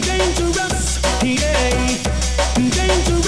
dangerous, yeah, dangerous.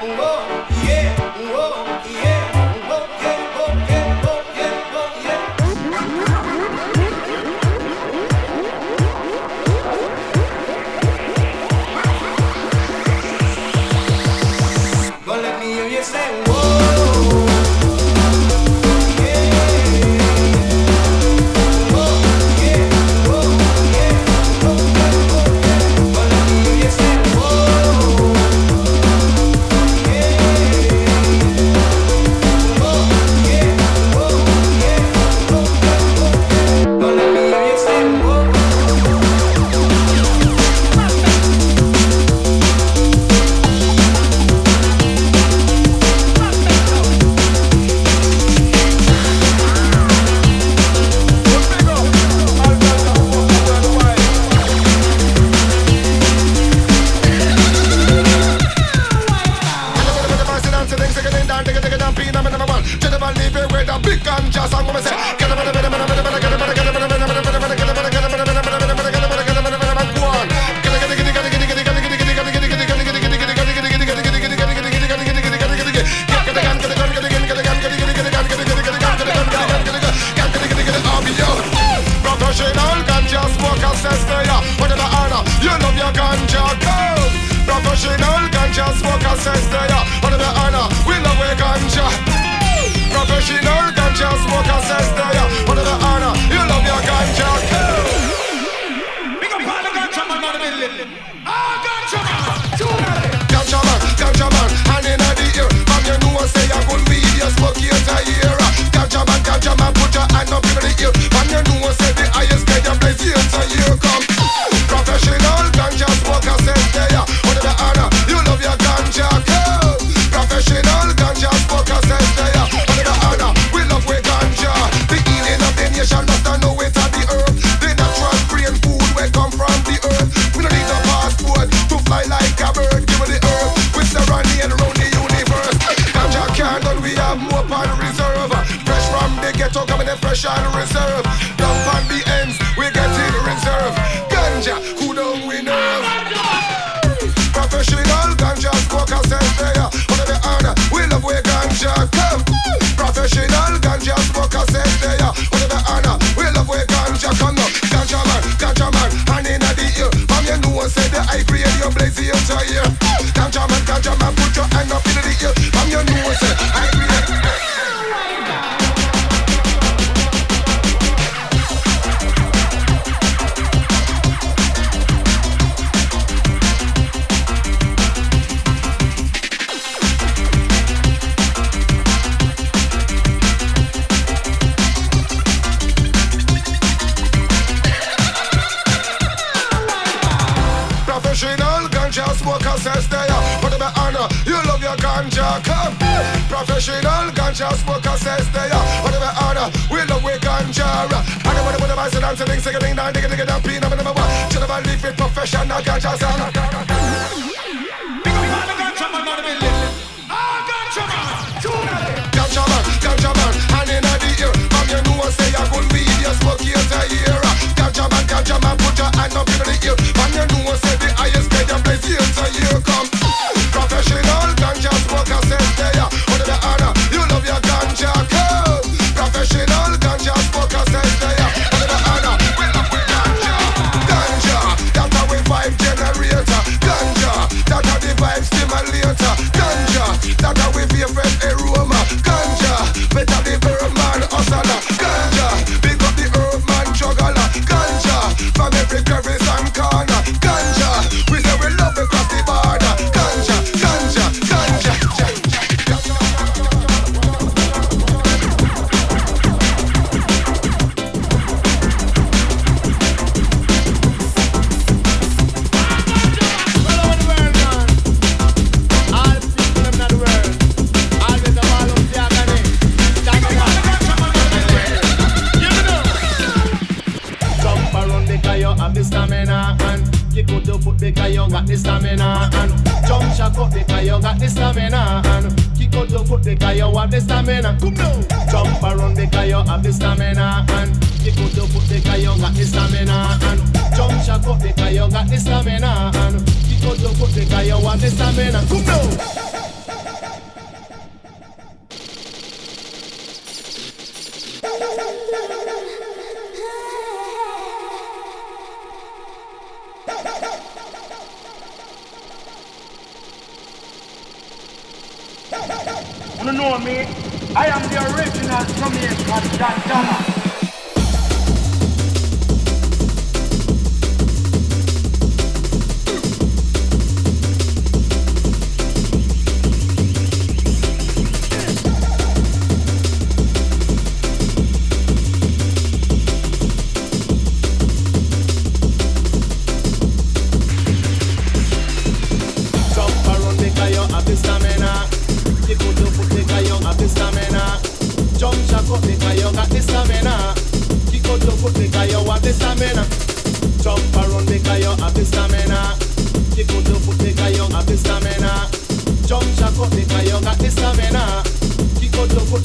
不够。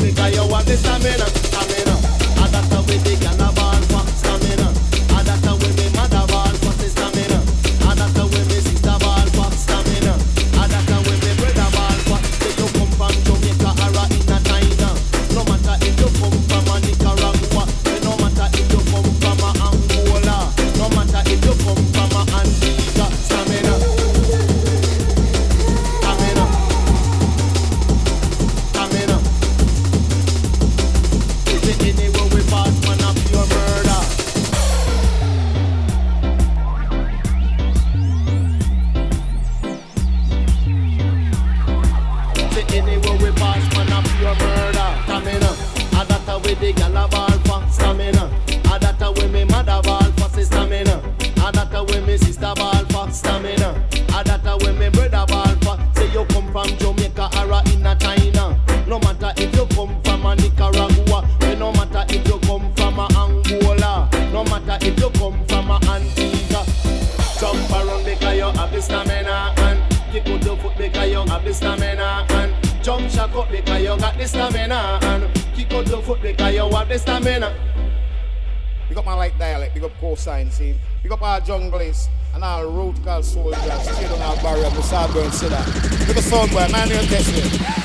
música, yo voy a Southwell, Manuel Tesla.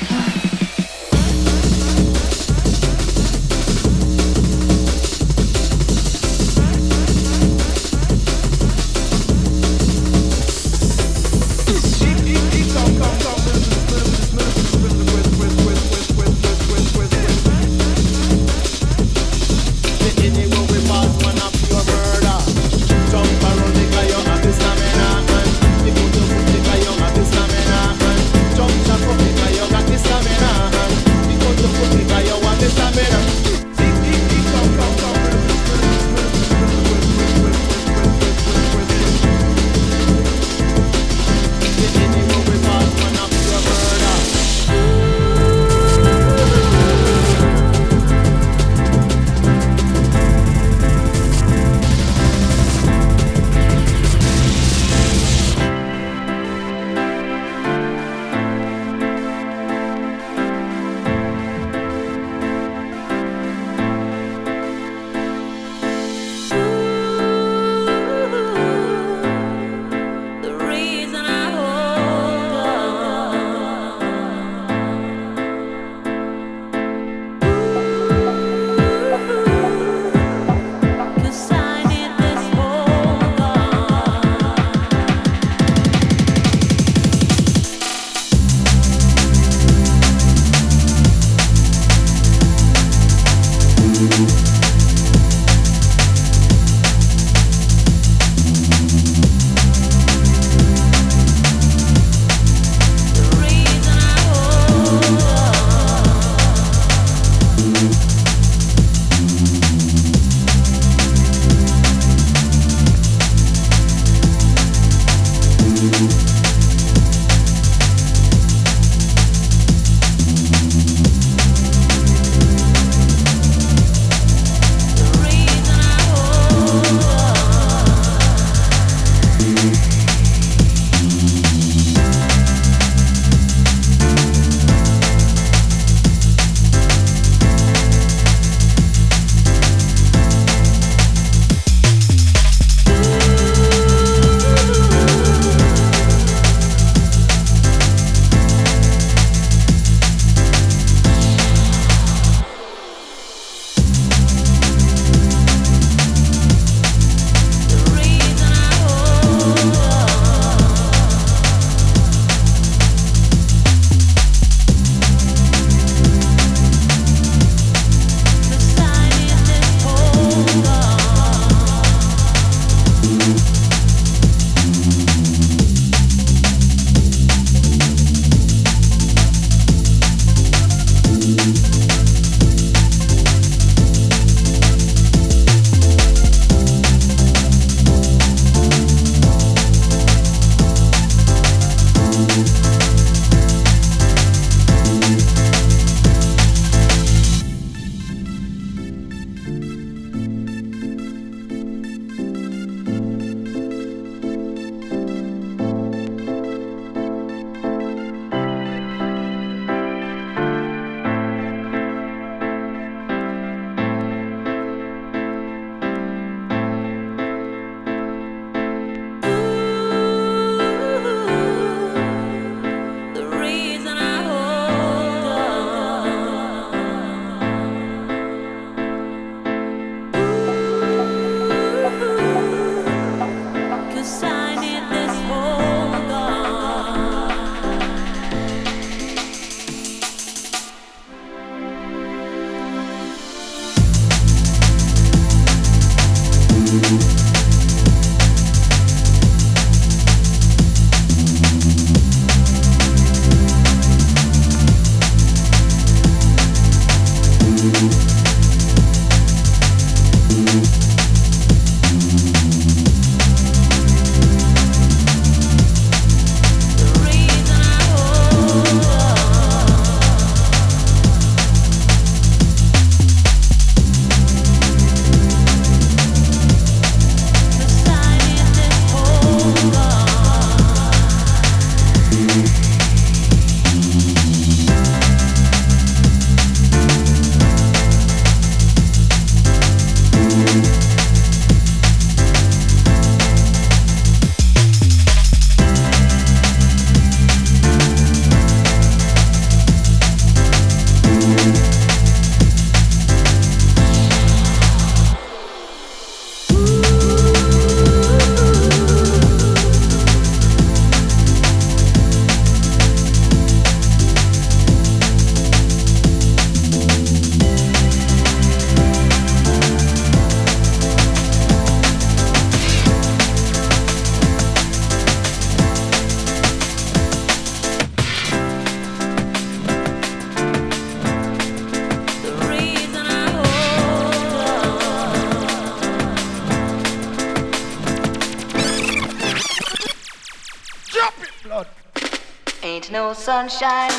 Sunshine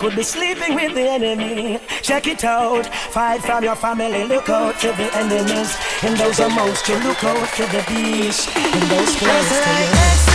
could be sleeping with the enemy. Check it out. Fight from your family. Look out to the enemies. In those amounts to look out to the beast. In those places.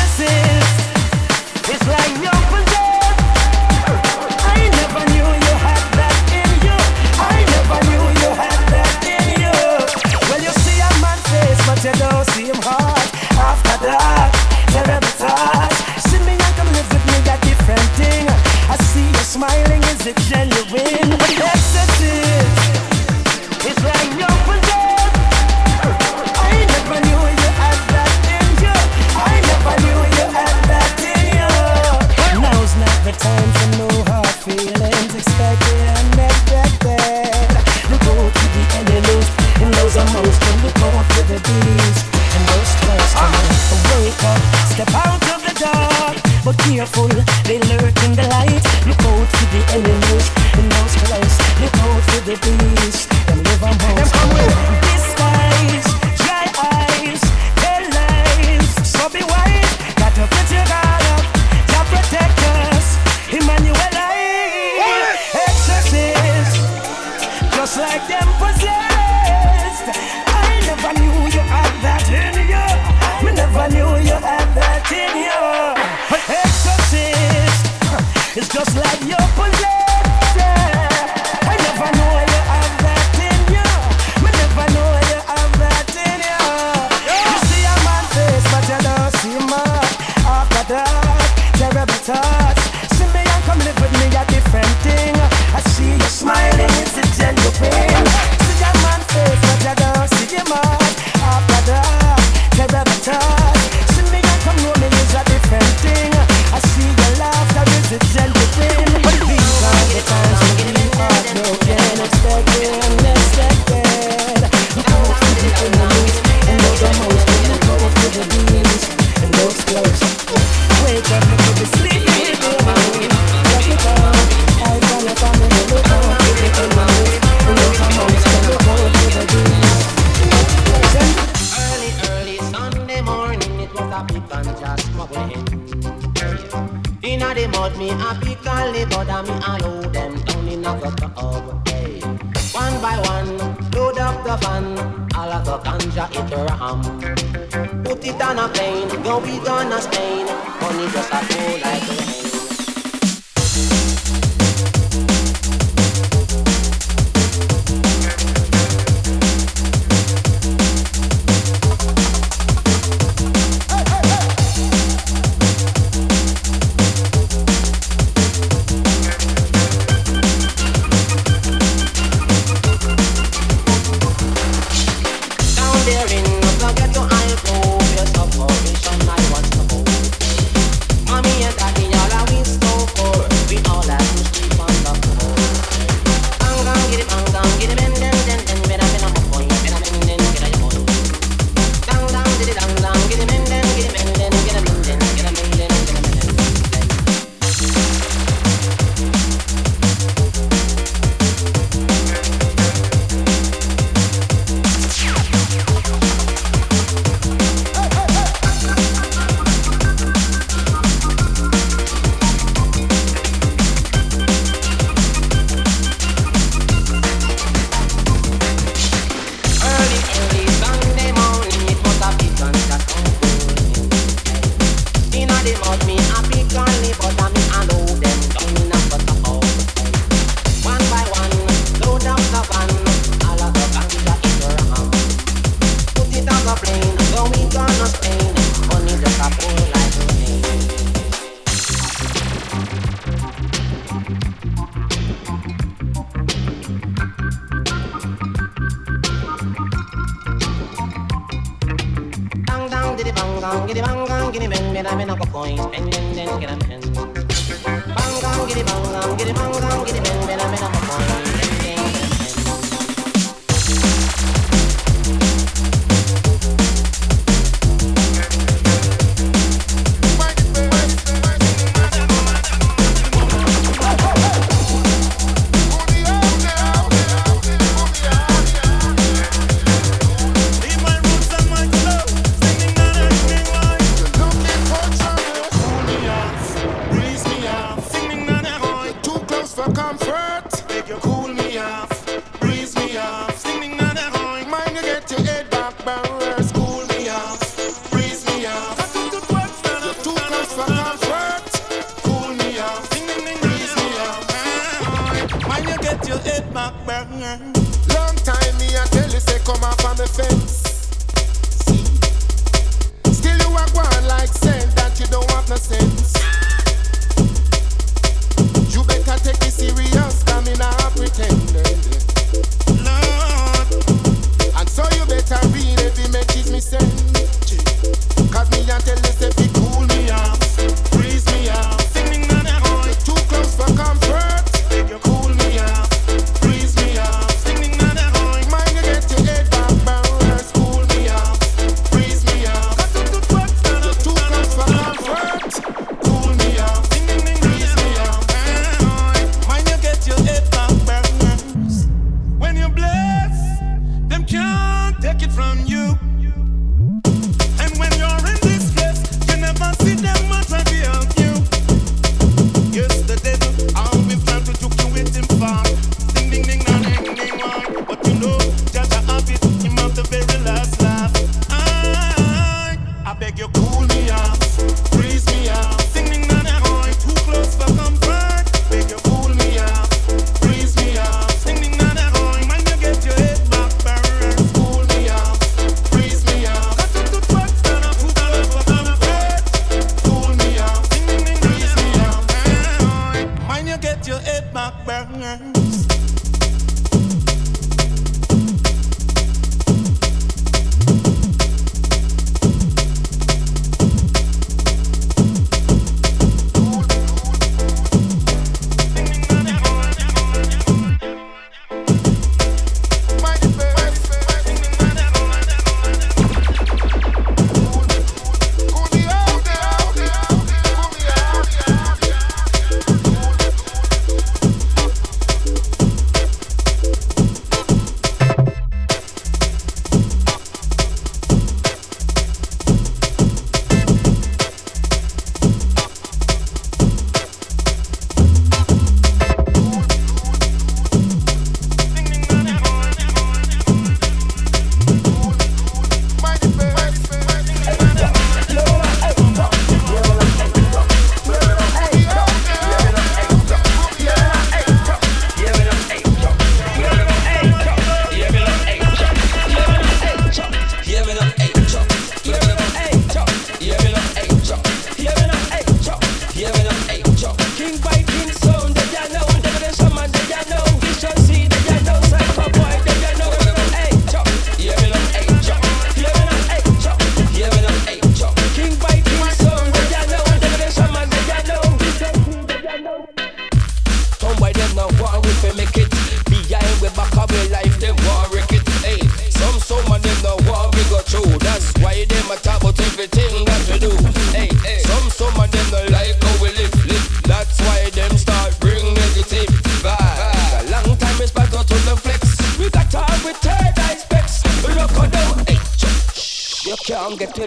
of pain.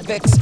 Can't